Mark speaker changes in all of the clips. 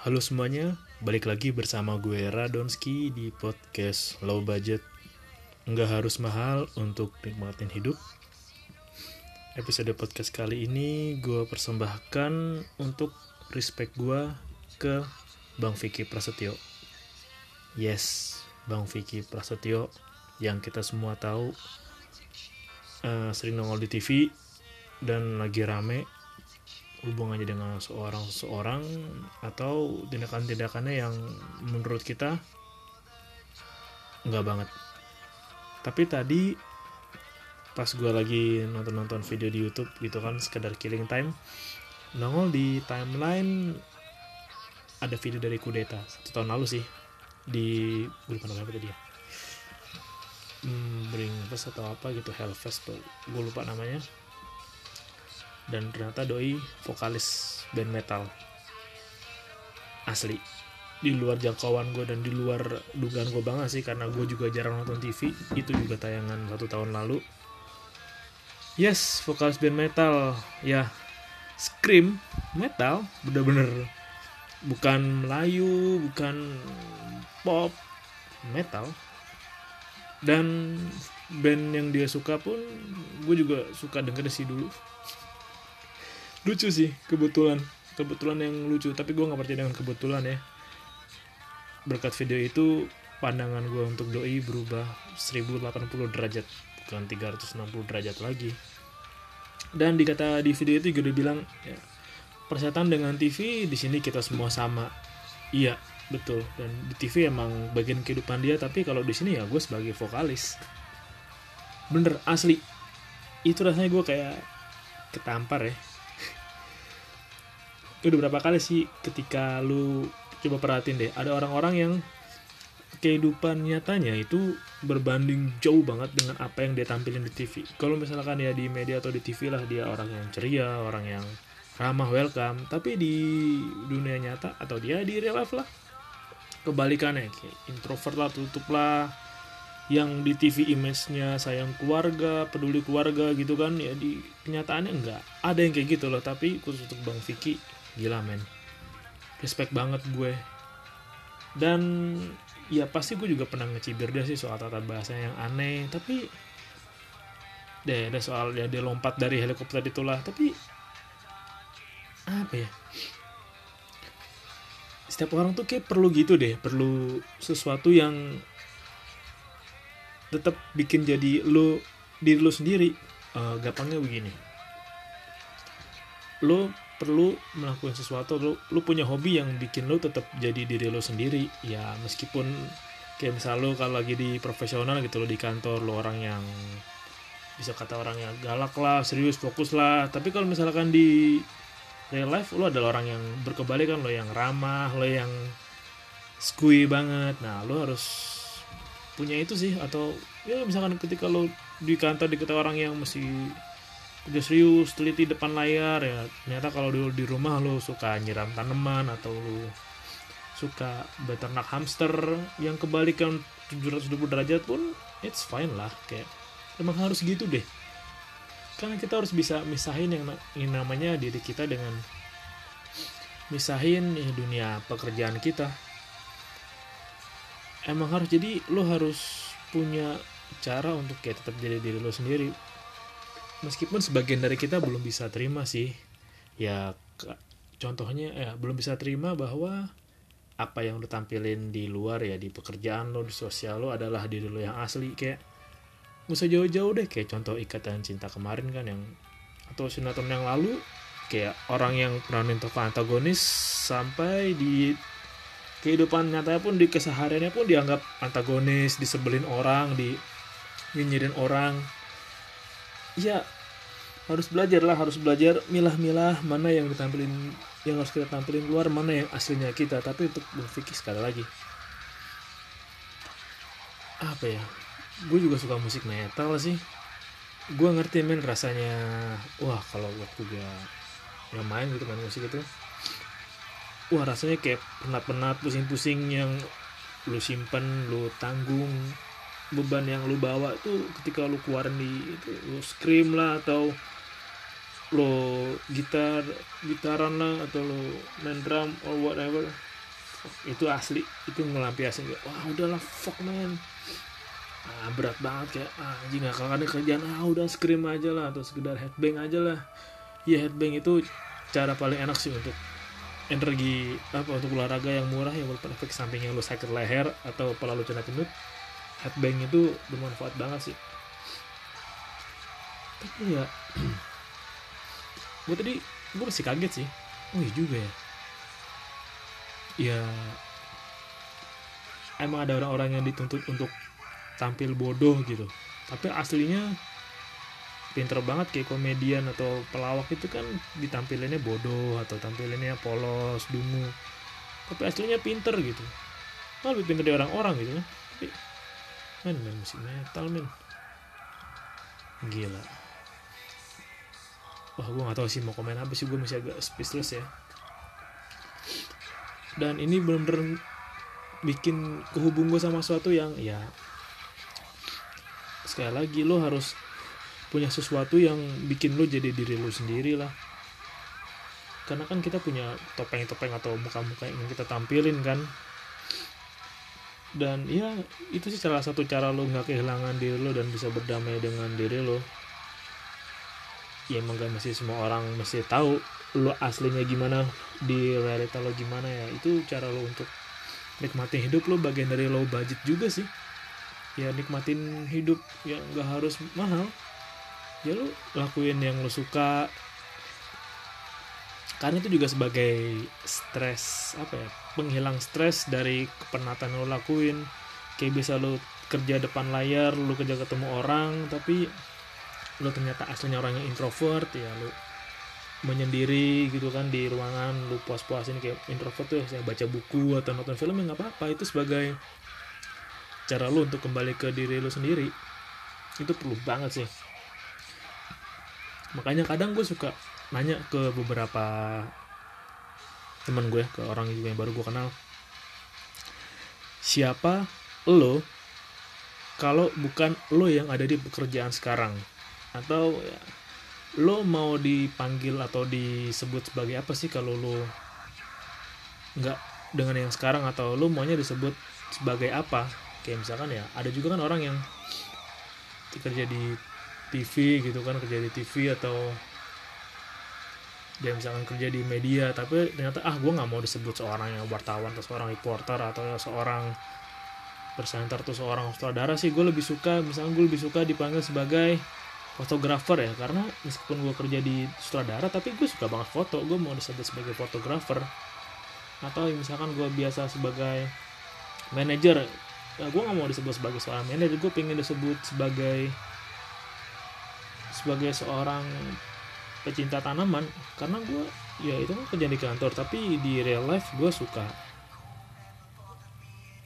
Speaker 1: Halo semuanya, balik lagi bersama gue Radonski di podcast Low Budget. Nggak harus mahal untuk nikmatin hidup. Episode podcast kali ini gue persembahkan untuk respect gue ke Bang Vicky Prasetyo. Yes, Bang Vicky Prasetyo yang kita semua tahu uh, sering nongol di TV dan lagi rame hubungannya dengan seorang seorang atau tindakan-tindakannya yang menurut kita nggak banget. Tapi tadi pas gue lagi nonton-nonton video di YouTube gitu kan sekedar killing time nongol di timeline ada video dari kudeta satu tahun lalu sih di namanya apa tadi ya hmm, Bring atau apa gitu Hellfest tuh gue lupa namanya dan ternyata doi vokalis band metal. Asli. Di luar jangkauan gue dan di luar dugaan gue banget sih karena gue juga jarang nonton TV itu juga tayangan satu tahun lalu. Yes vokalis band metal. Ya scream metal bener-bener. Bukan Melayu bukan pop metal. Dan band yang dia suka pun gue juga suka denger sih dulu lucu sih kebetulan. Kebetulan yang lucu tapi gue nggak percaya dengan kebetulan ya. Berkat video itu pandangan gue untuk doi berubah 1080 derajat bukan 360 derajat lagi. Dan dikata di video itu juga bilang ya, persetan dengan TV di sini kita semua sama. Iya betul. Dan di TV emang bagian kehidupan dia tapi kalau di sini ya gue sebagai vokalis. Bener asli. Itu rasanya gue kayak ketampar ya udah berapa kali sih ketika lu coba perhatiin deh ada orang-orang yang kehidupan nyatanya itu berbanding jauh banget dengan apa yang dia tampilin di TV. Kalau misalkan ya di media atau di TV lah dia orang yang ceria, orang yang ramah welcome, tapi di dunia nyata atau dia di real life lah kebalikannya kayak introvert lah, tutup lah, yang di TV image-nya sayang keluarga, peduli keluarga gitu kan ya di kenyataannya enggak. Ada yang kayak gitu loh, tapi khusus untuk Bang Vicky gila men. Respect banget gue. Dan ya pasti gue juga pernah ngecibir dia sih soal tata bahasa yang aneh. Tapi deh ada soal ya dia lompat dari helikopter itulah. Tapi apa ya? Setiap orang tuh kayak perlu gitu deh. Perlu sesuatu yang tetap bikin jadi lo diri lo sendiri. Uh, gampangnya begini. Lo perlu melakukan sesuatu lu, lu punya hobi yang bikin lu tetap jadi diri lu sendiri. Ya meskipun kayak misal lu kalau lagi di profesional gitu lo di kantor lu orang yang bisa kata orang yang galak lah serius fokus lah. Tapi kalau misalkan di real life lu adalah orang yang berkebalikan lo yang ramah lo yang skui banget. Nah lo harus punya itu sih. Atau ya misalkan ketika lo di kantor diketahui orang yang masih kerja serius teliti depan layar ya. Ternyata kalau dulu di rumah lo suka nyiram tanaman atau lo suka beternak hamster yang kebalikan 720 derajat pun it's fine lah kayak emang harus gitu deh. Karena kita harus bisa misahin yang, yang namanya diri kita dengan misahin ya, dunia pekerjaan kita. Emang harus jadi lo harus punya cara untuk kayak tetap jadi diri lo sendiri meskipun sebagian dari kita belum bisa terima sih ya contohnya ya belum bisa terima bahwa apa yang lo tampilin di luar ya di pekerjaan lo di sosial lo adalah diri lo yang asli kayak gak usah jauh-jauh deh kayak contoh ikatan cinta kemarin kan yang atau sinetron yang lalu kayak orang yang peranin tokoh antagonis sampai di kehidupan nyatanya pun di kesehariannya pun dianggap antagonis disebelin orang di nyinyirin orang ya harus belajar lah harus belajar milah-milah mana yang ditampilin yang harus kita tampilin keluar mana yang aslinya kita. Tapi untuk berpikir sekali lagi apa ya gue juga suka musik metal sih. Gue ngerti men rasanya wah kalau waktu gue yang main gitu main musik itu wah rasanya kayak penat-penat pusing-pusing yang lu simpen lu tanggung beban yang lu bawa tuh ketika lu keluarin di itu lu scream lah atau lo gitar gitaran lah atau lo main drum or whatever. Itu asli itu ngelampiasin kayak wah udahlah fuck man. Ah, berat banget kayak ah, anjing kalau ada kerjaan. Ah udah scream aja lah atau sekedar headbang aja lah. Ya headbang itu cara paling enak sih untuk energi apa untuk olahraga yang murah yang efek sampingnya lu sakit leher atau pola lu cedera kentut headbang itu bermanfaat banget sih. Tapi ya gue tadi gue masih kaget sih. Oh iya juga ya. Ya emang ada orang-orang yang dituntut untuk tampil bodoh gitu. Tapi aslinya pinter banget kayak komedian atau pelawak itu kan ditampilinnya bodoh atau tampilinnya polos dungu. Tapi aslinya pinter gitu. Lebih pinter dari orang-orang gitu kan men main musik metal men. Gila. Wah gue gak tahu sih mau komen apa sih gue masih agak speechless ya. Dan ini bener-bener bikin kehubung gue sama sesuatu yang ya sekali lagi lo harus punya sesuatu yang bikin lo jadi diri lo sendiri lah. Karena kan kita punya topeng-topeng atau muka-muka yang kita tampilin kan dan ya itu sih salah satu cara lo nggak kehilangan diri lo dan bisa berdamai dengan diri lo. Ya emang gak mesti semua orang mesti tahu lo aslinya gimana di realita lo gimana ya. Itu cara lo untuk nikmatin hidup lo bagian dari low budget juga sih. Ya nikmatin hidup yang gak harus mahal. Ya lo lakuin yang lo suka karena itu juga sebagai stres apa ya penghilang stres dari kepenatan lo lakuin. Kayak bisa lo kerja depan layar lo kerja ketemu orang tapi lo ternyata aslinya orang yang introvert ya lo menyendiri gitu kan di ruangan lu puas-puasin kayak introvert tuh saya baca buku atau nonton film ya nggak apa-apa. Itu sebagai cara lu untuk kembali ke diri lu sendiri itu perlu banget sih. Makanya kadang gue suka nanya ke beberapa teman gue ke orang juga yang baru gue kenal. Siapa lo kalau bukan lo yang ada di pekerjaan sekarang? Atau ya, lo mau dipanggil atau disebut sebagai apa sih kalau lo nggak dengan yang sekarang? Atau lo maunya disebut sebagai apa? Kayak misalkan ya ada juga kan orang yang kerja di TV gitu kan kerja di TV atau dia misalkan kerja di media tapi ternyata ah gue nggak mau disebut seorang yang wartawan atau seorang reporter atau seorang presenter atau seorang sutradara sih. Gue lebih suka misalkan gue lebih suka dipanggil sebagai fotografer ya. Karena meskipun gue kerja di sutradara tapi gue suka banget foto. Gue mau disebut sebagai fotografer. Atau misalkan gue biasa sebagai manajer ya gue nggak mau disebut sebagai seorang manajer. Gue pengen disebut sebagai sebagai seorang pecinta tanaman karena gue ya itu kan kerja di kantor tapi di real life gue suka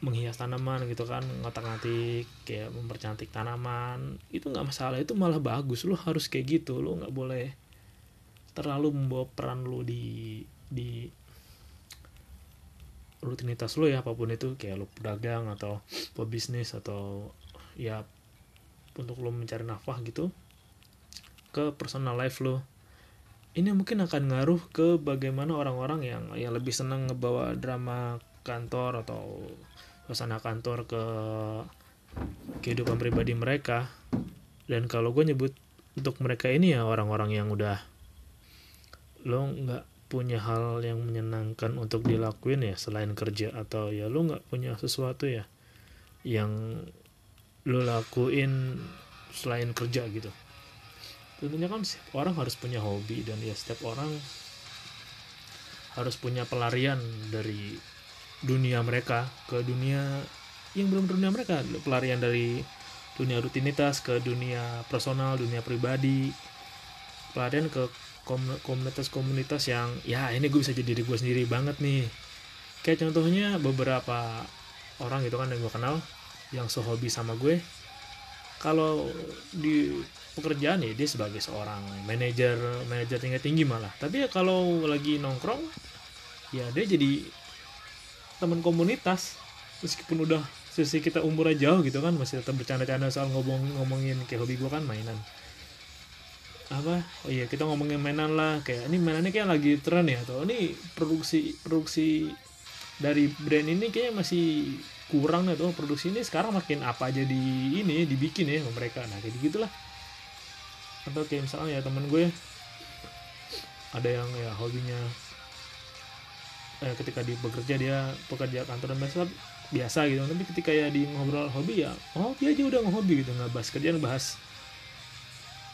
Speaker 1: menghias tanaman gitu kan ngotak-ngatik kayak mempercantik tanaman. Itu nggak masalah itu malah bagus. Lo harus kayak gitu lo nggak boleh terlalu membawa peran lo di di rutinitas lo ya apa pun itu kayak lo pedagang atau pebisnis atau ya untuk lo mencari nafkah gitu ke personal life lo ini mungkin akan ngaruh ke bagaimana orang-orang yang yang lebih senang ngebawa drama kantor atau suasana kantor ke kehidupan pribadi mereka. Dan kalau gue nyebut untuk mereka ini ya orang-orang yang udah lo nggak punya hal yang menyenangkan untuk dilakuin ya selain kerja atau ya lo nggak punya sesuatu ya yang lo lakuin selain kerja gitu tentunya kan orang harus punya hobi dan ya setiap orang harus punya pelarian dari dunia mereka ke dunia yang belum dunia mereka. Pelarian dari dunia rutinitas ke dunia personal dunia pribadi. Pelarian ke komunitas-komunitas yang ya ini gue bisa jadi diri gue sendiri banget nih. Kayak contohnya beberapa orang gitu kan yang gue kenal yang sehobi sama gue. Kalau di pekerjaan ya dia sebagai seorang manajer manajer tingkat tinggi malah. Tapi ya kalau lagi nongkrong ya dia jadi teman komunitas. Meskipun udah sisi kita umurnya jauh gitu kan masih tetap bercanda-canda soal ngomong ngomongin kayak hobi gue kan mainan. Apa? Oh iya kita ngomongin mainan lah. Kayak ini mainannya kayak lagi tren ya atau ini produksi produksi dari brand ini kayaknya masih kurang nih tuh produksi ini sekarang makin apa aja di ini dibikin ya mereka. Nah kayak gitulah atau kayak misalnya ya temen gue ada yang ya hobinya eh, ketika di bekerja dia pekerja kantor dan biasa biasa gitu. Tapi ketika ya di ngobrol hobi ya hobi aja udah ngehobi gitu. Nggak bahas kerjaan bahas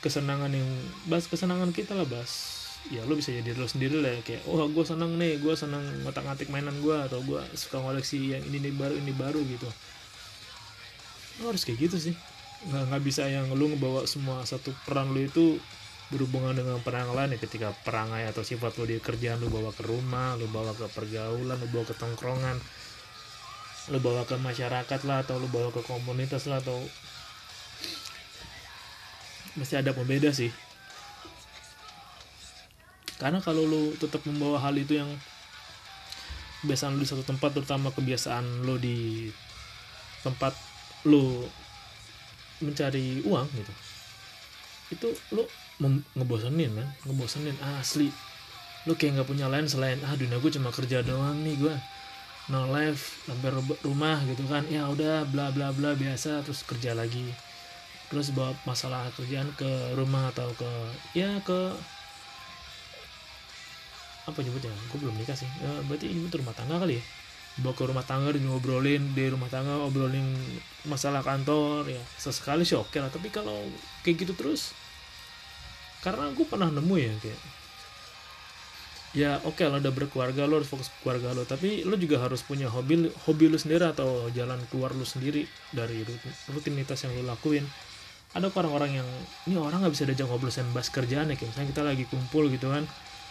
Speaker 1: kesenangan yang bahas kesenangan kita lah bahas ya lo bisa jadi lo sendiri lah. Ya. kayak oh gue seneng nih gue seneng ngotak ngatik mainan gue atau gue suka koleksi yang ini nih baru ini baru gitu. Lo harus kayak gitu sih nggak nggak bisa yang lo ngebawa semua satu peran lo itu berhubungan dengan peran yang lain ya. Ketika perangai atau sifat lo di kerjaan lo bawa ke rumah lo bawa ke pergaulan lo bawa ke tongkrongan lo bawa ke masyarakat lah atau lo bawa ke komunitas lah atau mesti ada pembeda sih. Karena kalau lu tetap membawa hal itu yang kebiasaan lu di satu tempat terutama kebiasaan lu di tempat lu mencari uang gitu. Itu lu ngebosenin kan ngebosenin asli. Lu kayak nggak punya lain selain ah dunia gue cuma kerja doang nih gue no life sampai rumah gitu kan. Ya udah bla bla bla biasa terus kerja lagi. Terus bawa masalah kerjaan ke rumah atau ke ya ke apa nyebutnya? Gue belum nikah sih. Ya, berarti ini rumah tangga kali ya bawa ke rumah tangga dan ngobrolin di rumah tangga ngobrolin masalah kantor ya. Sesekali sih oke lah tapi kalau kayak gitu terus karena gue pernah nemu ya kayak ya oke okay, lo udah berkeluarga lo harus fokus keluarga lo tapi lo juga harus punya hobi hobi lo sendiri atau jalan keluar lo sendiri dari rutinitas yang lo lakuin. Ada orang-orang yang ini orang nggak bisa diajak ngobrol sama bahas kerjaan ya kayak misalnya kita lagi kumpul gitu kan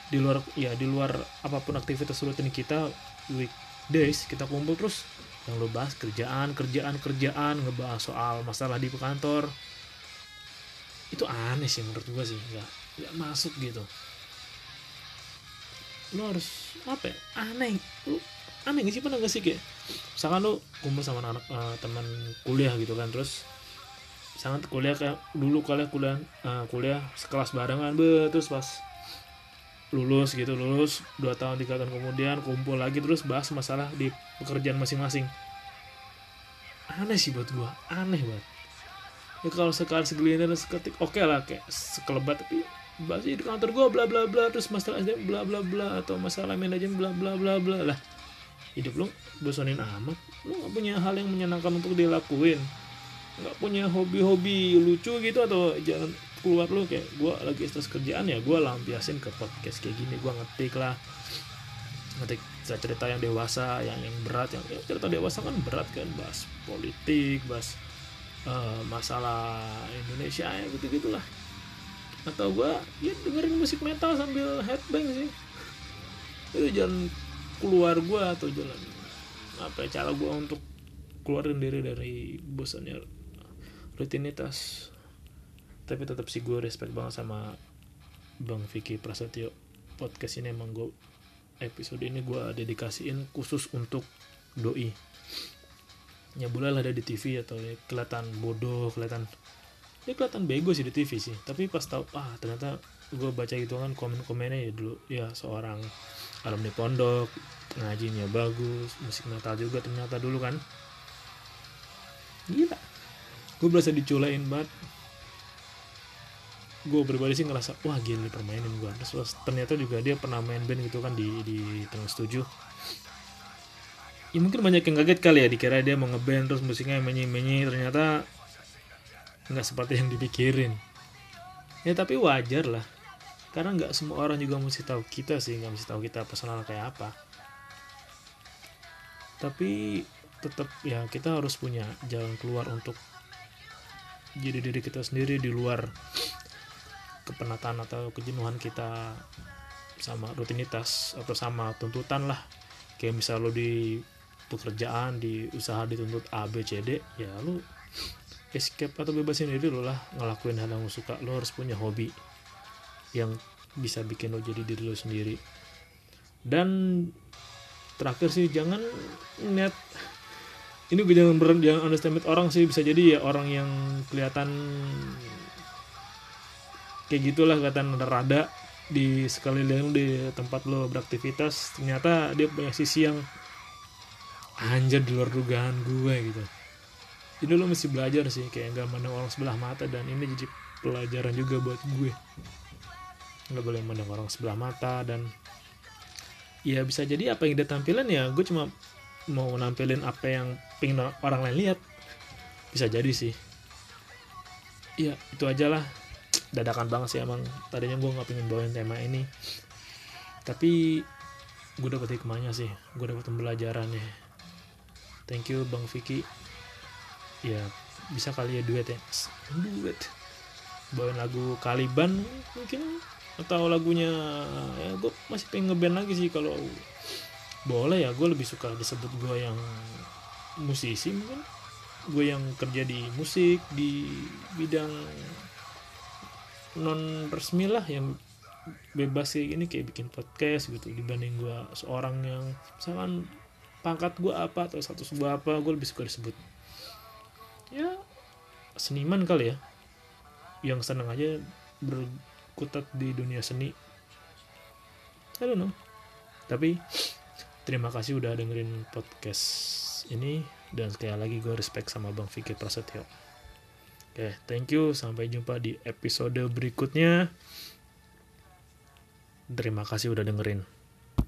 Speaker 1: di luar ya di luar apa pun aktivitas rutin kita weekdays kita kumpul terus. Yang lo bahas kerjaan kerjaan kerjaan ngebahas soal masalah di kantor. Itu aneh sih menurut gue sih nggak nggak masuk gitu. Lo harus apa ya aneh. Lo aneh gak sih pernah gak sih kayak misalkan lo kumpul sama anak, -anak uh, teman kuliah gitu kan terus sangat kuliah kayak dulu kalian kuliah uh, kuliah sekelas barengan be terus pas lulus gitu lulus dua tahun tiga tahun kemudian kumpul lagi terus bahas masalah di pekerjaan masing-masing. Aneh sih buat gua aneh banget. Ya kalau sekali segelintir seketik oke okay lah kayak sekelebat tapi bahas di kantor gua bla bla bla terus masalah SDM bla bla bla atau masalah manajemen bla bla bla bla lah. Hidup lu bosanin amat. Lu gak punya hal yang menyenangkan untuk dilakuin nggak punya hobi-hobi lucu gitu atau jangan keluar lu kayak gue lagi stres kerjaan ya gue lampiasin ke podcast kayak gini gue ngetik lah. Ngetik cerita yang dewasa yang yang berat yang ya, cerita dewasa kan berat kan bahas politik bahas uh, masalah Indonesia ya gitu gitulah atau gue ya dengerin musik metal sambil headbang sih. Itu jalan keluar gue atau jalan apa ya cara gue untuk keluarin diri dari bosannya rutinitas. Tapi tetap sih gue respect banget sama Bang Vicky Prasetyo. Podcast ini emang gue episode ini gue dedikasiin khusus untuk doi. Ya boleh lah ada di TV atau ya, kelihatan bodoh kelihatan ya kelihatan bego sih di TV sih. Tapi pas tau ah ternyata gue baca gitu kan komen-komennya ya dulu ya seorang alumni pondok ngajinya bagus musik metal juga ternyata dulu kan. Gila gue berasa diculain banget. Gue pribadi sih ngerasa wah gila permainin gue terus ternyata juga dia pernah main band gitu kan di di tanggal setuju ya mungkin banyak yang kaget kali ya dikira dia mau ngeband terus musiknya menyi menyi ternyata nggak seperti yang dipikirin. Ya tapi wajar lah. Karena nggak semua orang juga mesti tahu kita sih nggak mesti tahu kita personal kayak apa. Tapi tetap ya kita harus punya jalan keluar untuk jadi diri kita sendiri di luar kepenatan atau kejenuhan kita sama rutinitas atau sama tuntutan lah. Kayak misal lo di pekerjaan di usaha dituntut A B C D ya lo escape atau bebasin diri lo lah. Ngelakuin hal yang lo suka lo harus punya hobi yang bisa bikin lo jadi diri lo sendiri. Dan terakhir sih jangan net ini jangan ber jangan underestimate orang sih bisa jadi ya orang yang kelihatan kayak gitulah kata rada di sekeliling di tempat lo beraktivitas. Ternyata dia punya sisi yang anjir di luar dugaan gue gitu. Jadi lo mesti belajar sih kayak nggak mandang orang sebelah mata dan ini jadi pelajaran juga buat gue. Nggak boleh mandang orang sebelah mata dan ya bisa jadi apa yang dia tampilin ya gue cuma mau nampilin apa yang pengen orang lain lihat bisa jadi sih. Ya itu aja lah. Dadakan banget sih emang. Tadinya gue nggak pengen bawain tema ini. Tapi gue dapet hikmahnya sih. Gue dapet pembelajarannya. Thank you bang Vicky. Ya bisa kali ya duet ya? Duet. Bawain lagu Kaliban mungkin atau lagunya ya gue masih pengen ngeband lagi sih kalau boleh ya. Gue lebih suka disebut gue yang musisi mungkin. Gue yang kerja di musik di bidang non resmi lah yang bebas kayak gini kayak bikin podcast gitu. Dibanding gue seorang yang misalkan pangkat gue apa atau status gue apa gue lebih suka disebut ya seniman kali ya. Yang seneng aja berkutat di dunia seni. I don't know. Tapi terima kasih udah dengerin ini dan sekali lagi gue respect sama Bang Fikir Prasetyo. Oke thank you. Sampai jumpa di episode berikutnya. Terima kasih udah dengerin